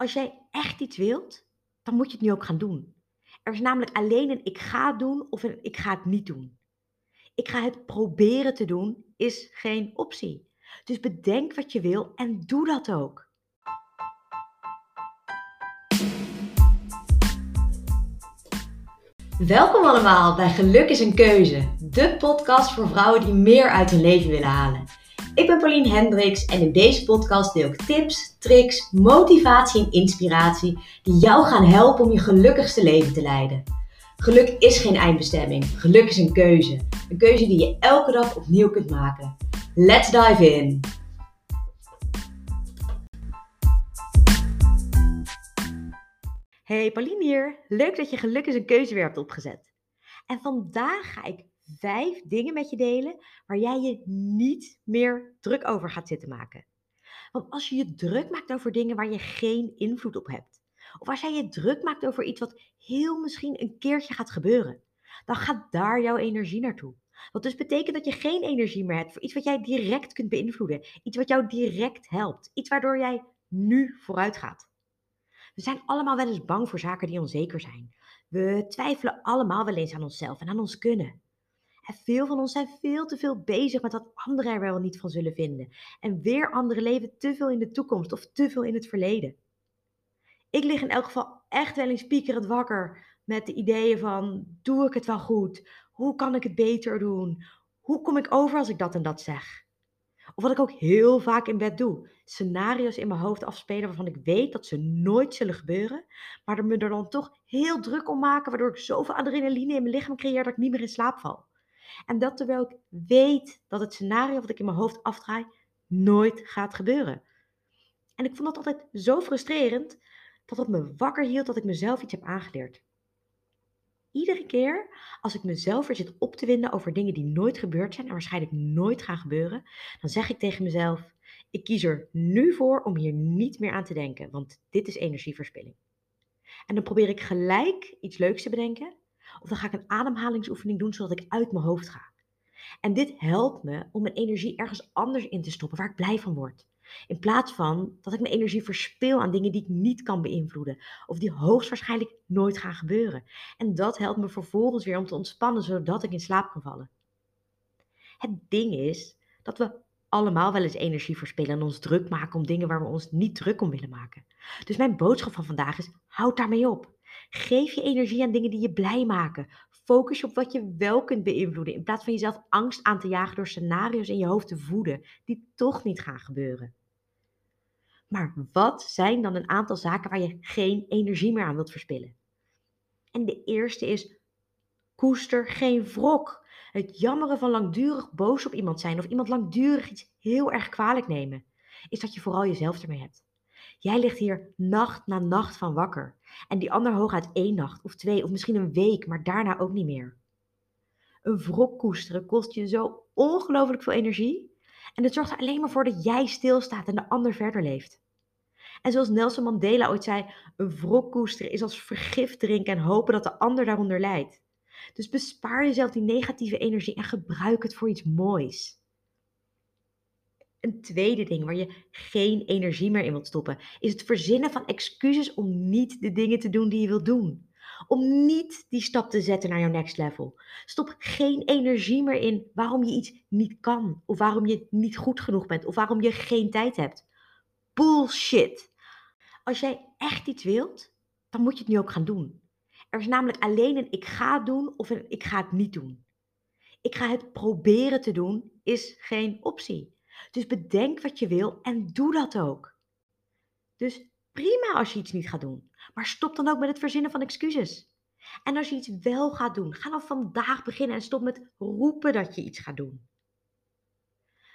Als jij echt iets wilt, dan moet je het nu ook gaan doen. Er is namelijk alleen een ik ga het doen of een ik ga het niet doen. Ik ga het proberen te doen is geen optie. Dus bedenk wat je wil en doe dat ook. Welkom allemaal bij Geluk is een keuze, de podcast voor vrouwen die meer uit hun leven willen halen. Ik ben Pauline Hendricks en in deze podcast deel ik tips, tricks, motivatie en inspiratie die jou gaan helpen om je gelukkigste leven te leiden. Geluk is geen eindbestemming, geluk is een keuze. Een keuze die je elke dag opnieuw kunt maken. Let's dive in! Hey, Pauline hier. Leuk dat je geluk is een keuze weer hebt opgezet. En vandaag ga ik vijf dingen met je delen waar jij je niet meer druk over gaat zitten maken. Want als je je druk maakt over dingen waar je geen invloed op hebt, of als jij je druk maakt over iets wat heel misschien een keertje gaat gebeuren, dan gaat daar jouw energie naartoe. Wat dus betekent dat je geen energie meer hebt voor iets wat jij direct kunt beïnvloeden, iets wat jou direct helpt, iets waardoor jij nu vooruit gaat. We zijn allemaal wel eens bang voor zaken die onzeker zijn. We twijfelen allemaal wel eens aan onszelf en aan ons kunnen. En veel van ons zijn veel te veel bezig met wat anderen er wel niet van zullen vinden. En weer anderen leven te veel in de toekomst of te veel in het verleden. Ik lig in elk geval echt wel eens piekerend wakker met de ideeën van: doe ik het wel goed? Hoe kan ik het beter doen? Hoe kom ik over als ik dat en dat zeg? Of wat ik ook heel vaak in bed doe: scenario's in mijn hoofd afspelen waarvan ik weet dat ze nooit zullen gebeuren, maar er me er dan toch heel druk om maken, waardoor ik zoveel adrenaline in mijn lichaam creëer dat ik niet meer in slaap val. En dat terwijl ik weet dat het scenario wat ik in mijn hoofd afdraai nooit gaat gebeuren. En ik vond dat altijd zo frustrerend dat het me wakker hield dat ik mezelf iets heb aangeleerd. Iedere keer als ik mezelf weer zit op te winden over dingen die nooit gebeurd zijn en waarschijnlijk nooit gaan gebeuren, dan zeg ik tegen mezelf: ik kies er nu voor om hier niet meer aan te denken, want dit is energieverspilling. En dan probeer ik gelijk iets leuks te bedenken, of dan ga ik een ademhalingsoefening doen zodat ik uit mijn hoofd ga. En dit helpt me om mijn energie ergens anders in te stoppen waar ik blij van word. In plaats van dat ik mijn energie verspil aan dingen die ik niet kan beïnvloeden. Of die hoogstwaarschijnlijk nooit gaan gebeuren. En dat helpt me vervolgens weer om te ontspannen zodat ik in slaap kan vallen. Het ding is dat we allemaal wel eens energie verspillen en ons druk maken om dingen waar we ons niet druk om willen maken. Dus mijn boodschap van vandaag is: houd daarmee op. Geef je energie aan dingen die je blij maken. Focus je op wat je wel kunt beïnvloeden in plaats van jezelf angst aan te jagen door scenario's in je hoofd te voeden die toch niet gaan gebeuren. Maar wat zijn dan een aantal zaken waar je geen energie meer aan wilt verspillen? En de eerste is: koester geen wrok. Het jammeren van langdurig boos op iemand zijn of iemand langdurig iets heel erg kwalijk nemen, is dat je vooral jezelf ermee hebt. Jij ligt hier nacht na nacht van wakker. En die ander hooguit één nacht of twee of misschien een week, maar daarna ook niet meer. Een wrok koesteren kost je zo ongelooflijk veel energie. En het zorgt er alleen maar voor dat jij stilstaat en de ander verder leeft. En zoals Nelson Mandela ooit zei, een wrok koesteren is als vergif drinken en hopen dat de ander daaronder lijdt. Dus bespaar jezelf die negatieve energie en gebruik het voor iets moois. Een tweede ding waar je geen energie meer in wilt stoppen, is het verzinnen van excuses om niet de dingen te doen die je wilt doen. Om niet die stap te zetten naar jouw next level. Stop geen energie meer in waarom je iets niet kan, of waarom je niet goed genoeg bent, of waarom je geen tijd hebt. Bullshit. Als jij echt iets wilt, dan moet je het nu ook gaan doen. Er is namelijk alleen een ik ga het doen of een ik ga het niet doen. Ik ga het proberen te doen is geen optie. Dus bedenk wat je wil en doe dat ook. Dus prima als je iets niet gaat doen, maar stop dan ook met het verzinnen van excuses. En als je iets wel gaat doen, ga dan vandaag beginnen en stop met roepen dat je iets gaat doen.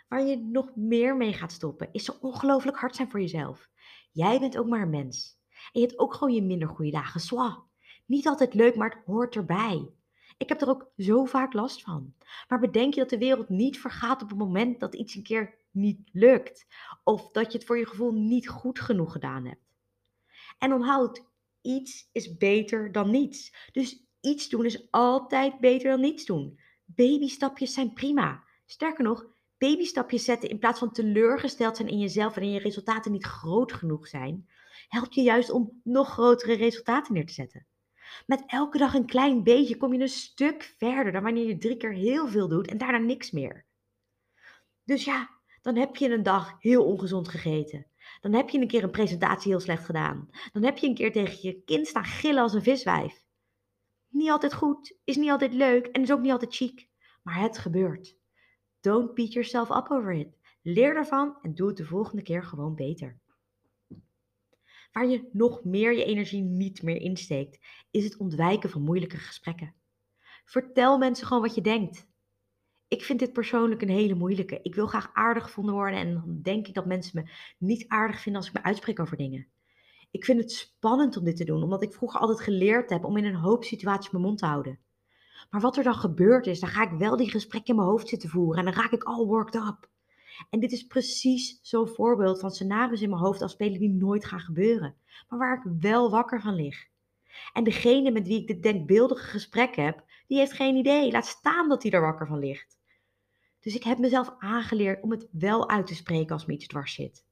Waar je nog meer mee gaat stoppen, is zo ongelooflijk hard zijn voor jezelf. Jij bent ook maar een mens. En je hebt ook gewoon je minder goede dagen. Zwa. Niet altijd leuk, maar het hoort erbij. Ik heb er ook zo vaak last van. Maar bedenk je dat de wereld niet vergaat op het moment dat iets een keer niet lukt. Of dat je het voor je gevoel niet goed genoeg gedaan hebt. En onthoud, iets is beter dan niets. Dus iets doen is altijd beter dan niets doen. Babystapjes zijn prima. Sterker nog, babystapjes zetten in plaats van teleurgesteld zijn in jezelf en je resultaten niet groot genoeg zijn, helpt je juist om nog grotere resultaten neer te zetten. Met elke dag een klein beetje kom je een stuk verder dan wanneer je drie keer heel veel doet en daarna niks meer. Dus ja, dan heb je een dag heel ongezond gegeten. Dan heb je een keer een presentatie heel slecht gedaan. Dan heb je een keer tegen je kind staan gillen als een viswijf. Niet altijd goed, is niet altijd leuk en is ook niet altijd chic. Maar het gebeurt. Don't beat yourself up over it. Leer ervan en doe het de volgende keer gewoon beter. Waar je nog meer je energie niet meer insteekt, is het ontwijken van moeilijke gesprekken. Vertel mensen gewoon wat je denkt. Ik vind dit persoonlijk een hele moeilijke. Ik wil graag aardig gevonden worden en dan denk ik dat mensen me niet aardig vinden als ik me uitspreek over dingen. Ik vind het spannend om dit te doen, omdat ik vroeger altijd geleerd heb om in een hoop situaties mijn mond te houden. Maar wat er dan gebeurt is, dan ga ik wel die gesprekken in mijn hoofd zitten voeren en dan raak ik al worked up. En dit is precies zo'n voorbeeld van scenario's in mijn hoofd afspelen die nooit gaan gebeuren, maar waar ik wel wakker van lig. En degene met wie ik dit denkbeeldige gesprek heb, die heeft geen idee. Laat staan dat hij er wakker van ligt. Dus ik heb mezelf aangeleerd om het wel uit te spreken als me iets dwars zit.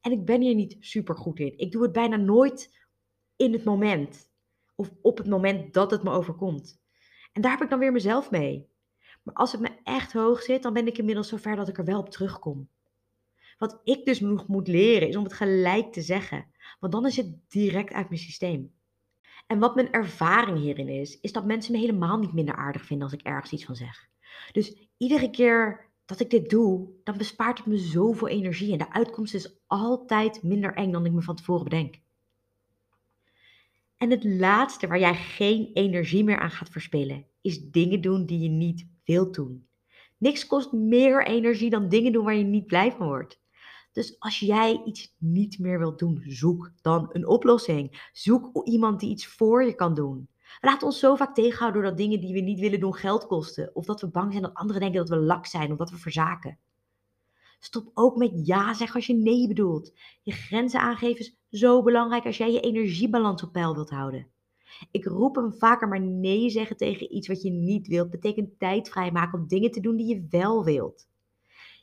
En ik ben hier niet super goed in. Ik doe het bijna nooit in het moment. Of op het moment dat het me overkomt. En daar heb ik dan weer mezelf mee. Als het me echt hoog zit, dan ben ik inmiddels zover dat ik er wel op terugkom. Wat ik dus nog moet leren is om het gelijk te zeggen. Want dan is het direct uit mijn systeem. En wat mijn ervaring hierin is, is dat mensen me helemaal niet minder aardig vinden als ik ergens iets van zeg. Dus iedere keer dat ik dit doe, dan bespaart het me zoveel energie. En de uitkomst is altijd minder eng dan ik me van tevoren bedenk. En het laatste waar jij geen energie meer aan gaat verspillen, is dingen doen die je niet wilt doen. Niks kost meer energie dan dingen doen waar je niet blij van wordt. Dus als jij iets niet meer wilt doen, zoek dan een oplossing. Zoek iemand die iets voor je kan doen. Laat ons zo vaak tegenhouden door dat dingen die we niet willen doen geld kosten. Of dat we bang zijn dat anderen denken dat we lak zijn of dat we verzaken. Stop ook met ja zeggen als je nee bedoelt. Je grenzen aangeven is zo belangrijk als jij je energiebalans op peil wilt houden. Ik roep hem vaker, maar nee zeggen tegen iets wat je niet wilt betekent tijd vrijmaken om dingen te doen die je wel wilt.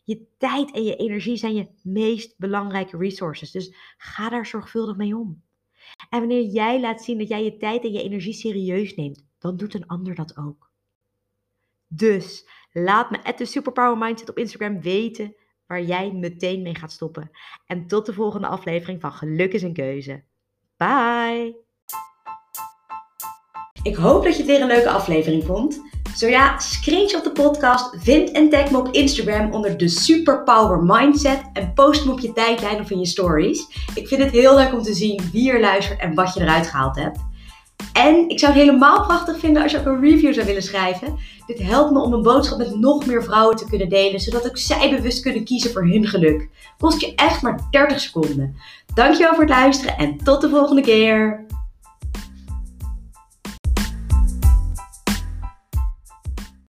Je tijd en je energie zijn je meest belangrijke resources, dus ga daar zorgvuldig mee om. En wanneer jij laat zien dat jij je tijd en je energie serieus neemt, dan doet een ander dat ook. Dus laat me at the Superpower Mindset op Instagram weten waar jij meteen mee gaat stoppen. En tot de volgende aflevering van Geluk is een keuze. Bye! Ik hoop dat je het weer een leuke aflevering vond. Zo ja, screenshot de podcast, vind en tag me op Instagram onder de Superpower Mindset en post me op je tijdlijn of in je stories. Ik vind het heel leuk om te zien wie er luistert en wat je eruit gehaald hebt. En ik zou het helemaal prachtig vinden als je ook een review zou willen schrijven. Dit helpt me om een boodschap met nog meer vrouwen te kunnen delen, zodat ook zij bewust kunnen kiezen voor hun geluk. Kost je echt maar 30 seconden. Dankjewel voor het luisteren en tot de volgende keer.